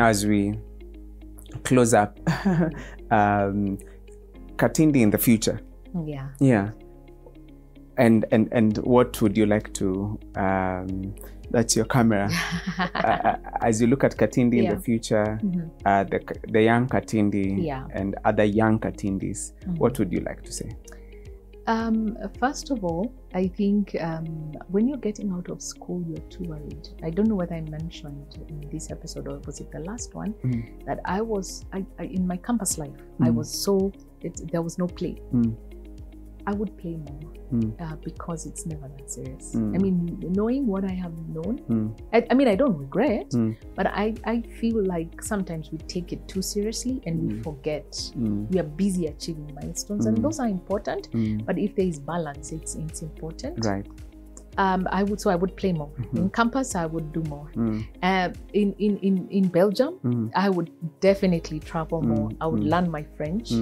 Now, as we close up, um, Katindi in the future, Yeah. yeah. And and and what would you like to? Um, that's your camera. uh, as you look at Katindi in the future, Mhm. uh, the the young Katindi Yeah. and other young Katindis, Mhm. what would you like to say? Um, first of all, I think um, when you're getting out of school, you're too worried. I don't know whether I mentioned in this episode or was it the last one Mm. that I was I, I, in my campus life. I Mm. was so it, there was no play. Mm. I would play more Mm. uh, because it's never that serious. Mm. I mean, knowing what I have known, Mm. I, I mean, I don't regret, Mm. but I, I feel like sometimes we take it too seriously and we Mm. forget. Mm. We are busy achieving milestones, and those are important. But if there is balance, it's it's important. Right. Um, I would so I would play more Mhm. in campus. I would do more. Mm. Uh, in in in in Belgium, Mm. I would definitely travel more. Mm, I would learn my French.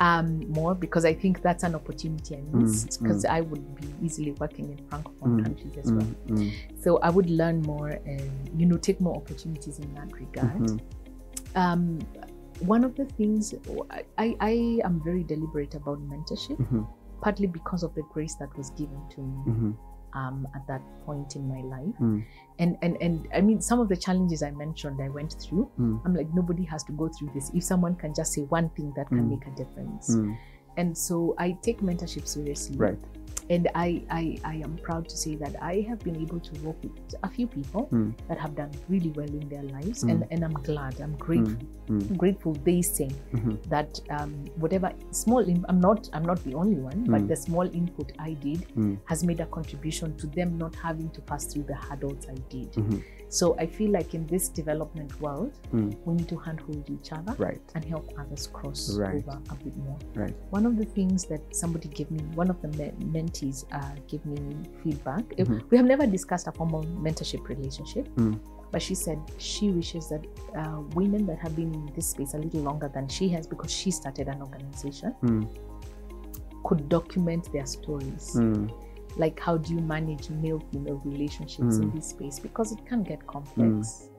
Um, more because I think that's an opportunity I missed Mm, because I would be easily working in francophone Mm, countries as well. Mm. Mm. So I would learn more and you know take more opportunities in that regard. Mhm. Um, one of the things I, I, I am very deliberate about mentorship, Mhm. partly because of the grace that was given to me Mhm. Um, at that point in my life. Mm. And, and and I mean, some of the challenges I mentioned, I went through. Mm. I'm like, nobody has to go through this. If someone can just say one thing that can Mm. make a difference. Mm. And so I take mentorship seriously. Right. And I, I, I am proud to say that I have been able to work with a few people Mm. that have done really well in their lives. Mm. And, and I'm glad, I'm grateful. Mm. I'm grateful they say Mhm. that um, whatever small I'm not I'm not the only one, but the small input I did Mm. has made a contribution to them not having to pass through the hurdles I did. Mhm. So I feel like in this development world, Mm. we need to handhold each other Right. and help others cross Right. over a bit more. Right. One of the things that somebody gave me, one of the men- mentees uh, gave me feedback. Uh, Mhm. We have never discussed a formal mentorship relationship, Mm. but she said she wishes that uh, women that have been in this space a little longer than she has, because she started an organization, Mm. could document their stories. Mm. Like, how do you manage male female relationships in Mm. this space? Because it can get complex.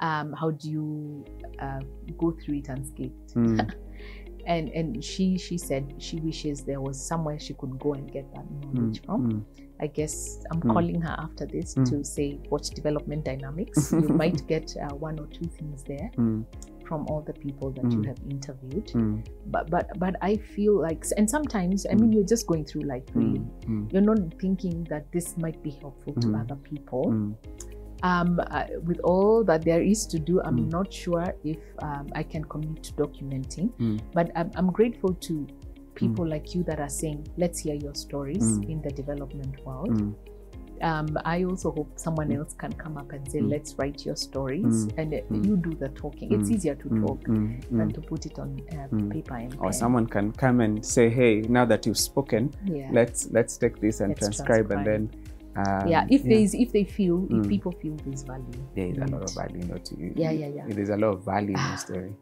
Um, how do you uh, go through it unscathed? Mm. and and she she said she wishes there was somewhere she could go and get that knowledge from Mm. i guess i'm Mm. calling her after this Mm. to say watch development dynamics you might get uh, one or two things there Mm. From all the people that you Mm. have interviewed Mm. but but but i feel like and sometimes i mean Mm. you're just going through life really Mm. Mm. you're not thinking that this might be helpful to Mm. other people Mm. um, uh, with all that there is to do, I'm Mm. not sure if um, I can commit to documenting, Mm. but I'm, I'm grateful to people like you that are saying, let's hear your stories Mm. in the development world. Mm. Um, I also hope someone Mm. else can come up and say, Mm. let's write your stories, Mm. and uh, you do the talking. It's easier to talk than to put it on uh, paper and Or pen. someone can come and say, "Hey, now that you've spoken, yeah. let's let's take this and Let's transcribe, and then." Um, yeah, if there is, if they feel, Mm. if people feel there's value, there is a lot of value in what you. Yeah, yeah, yeah. There's a lot of value in the story.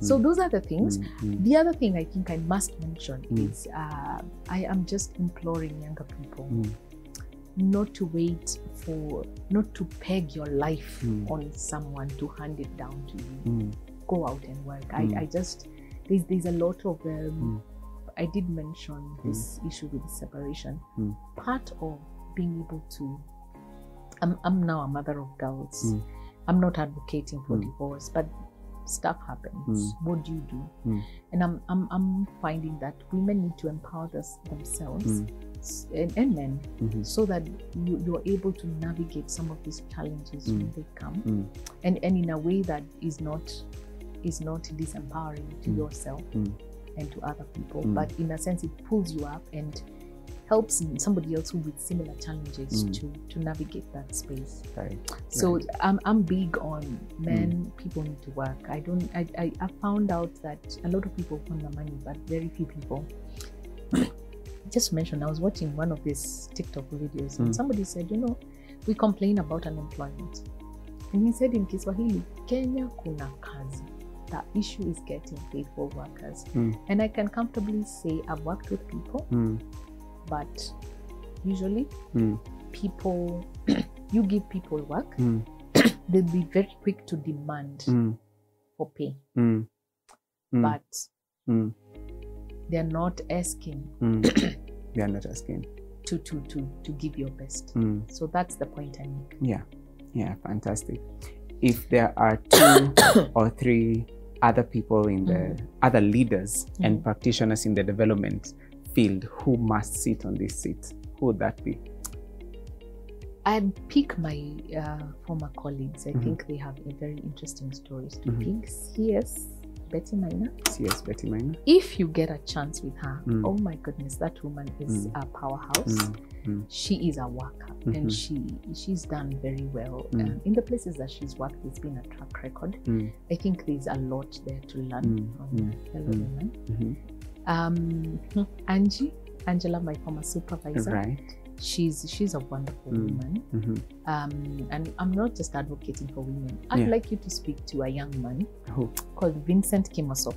So Mm. those are the things. Mm. The other thing I think I must mention is uh, I am just imploring younger people. Not to wait for, not to peg your life Mm. on someone to hand it down to you. Mm. Go out and work. Mm. I, I just, there's, there's a lot of, um, Mm. I did mention this issue with separation. Part of being able to, I'm, I'm now a mother of girls. I'm not advocating for divorce, but stuff happens. What do you do? And I'm, I'm, I'm finding that women need to empower this, themselves and, and men Mhm. so that you, you're able to navigate some of these challenges when Mm. they come Mm. and, and in a way that is not is not disempowering to Mm. yourself Mm. and to other people Mm. but in a sense it pulls you up and helps somebody else who with similar challenges Mm. to to navigate that space Right. so Right. I'm, I'm big on men people need to work i don't I, I i found out that a lot of people want the money but very few people just mentioned i was watching one of these tiktok videos and Mm. somebody said you know we complain about unemployment and he said in kiswahili kenya kuna kazi the issue is getting paid for workers Mm. and i can comfortably say i've worked with people Mm. but usually Mm. people you give people work Mm. they'll be very quick to demand for pay, but. They're not asking Mm. they are not asking. to to to to give your best. Mm. So that's the point I make. Yeah, yeah, fantastic. If there are two or three other people in the Mhm. other leaders and Mhm. practitioners in the development field who must sit on this seat, who would that be? I'd pick my uh, former colleagues. I Mhm. think they have a very interesting stories to Mhm. pick. Yes, Betty Maina. Yes, Betty Maina. If you get a chance with her, Mm. oh my goodness, that woman is Mm. a powerhouse. Mm. Mm. She is a worker, Mhm. and she she's done very well. Mm. Um, in the places that she's worked, it's been a track record. Mm. I think there's a lot there to learn from fellow women. Mhm. Um, Angie, Angela, my former supervisor, Right. She's she's a wonderful Mm. woman. Mhm. Um, and I'm not just advocating for women. I'd Yeah. like you to speak to a young man Who? called Vincent Kimosop.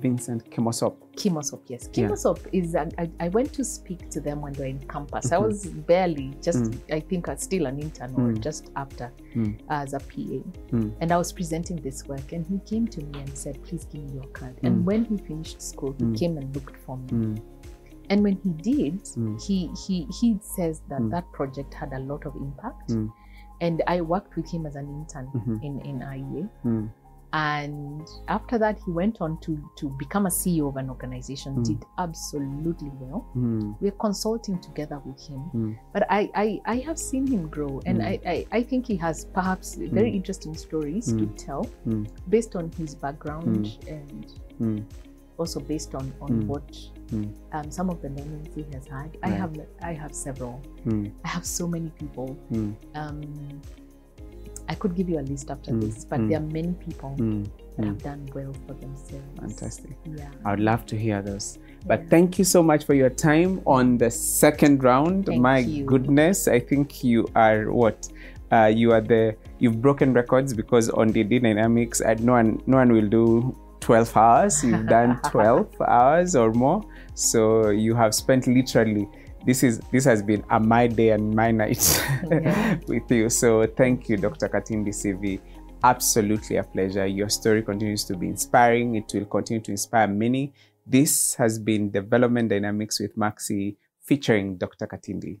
Vincent Kimosop. Kimosop, yes. Yeah. Kimosop is. I, I, I went to speak to them when they were in campus. I Mhm. was barely just, Mm. I think, uh, still an intern or Mm. just after Mm. as a PA. Mm. And I was presenting this work, and he came to me and said, "Please give me your card." Mm. And when he finished school, he Mm. came and looked for me. And when he did, Mm. he he he says that Mm. that project had a lot of impact. Mm. And I worked with him as an intern Mhm. in in IEA. Mm. And after that, he went on to to become a CEO of an organization. Mm. Did absolutely well. Mm. We're consulting together with him. But I, I, I have seen him grow, and. I, I, I think he has perhaps very interesting stories to tell based on his background and. Also based on, on Mm. what Mm. um, some of the learnings he has had. I have I have several. Mm. I have so many people. Mm. Um, I could give you a list after Mm. this, but Mm. there are many people that have done well for themselves. Fantastic. Yeah. I would love to hear those. But Yeah. thank you so much for your time on the second round. Thank My you. goodness, I think you are what? Uh, you are the you've broken records because on the Dynamics, uh, no one no one will do 12 hours. You've done 12 hours or more. So you have spent literally this is this has been a my day and my night Yeah. with you. So thank you, Dr. Katindi Sivi. Absolutely a pleasure. Your story continues to be inspiring. It will continue to inspire many. This has been Development Dynamics with Maxi featuring Dr. Katindi.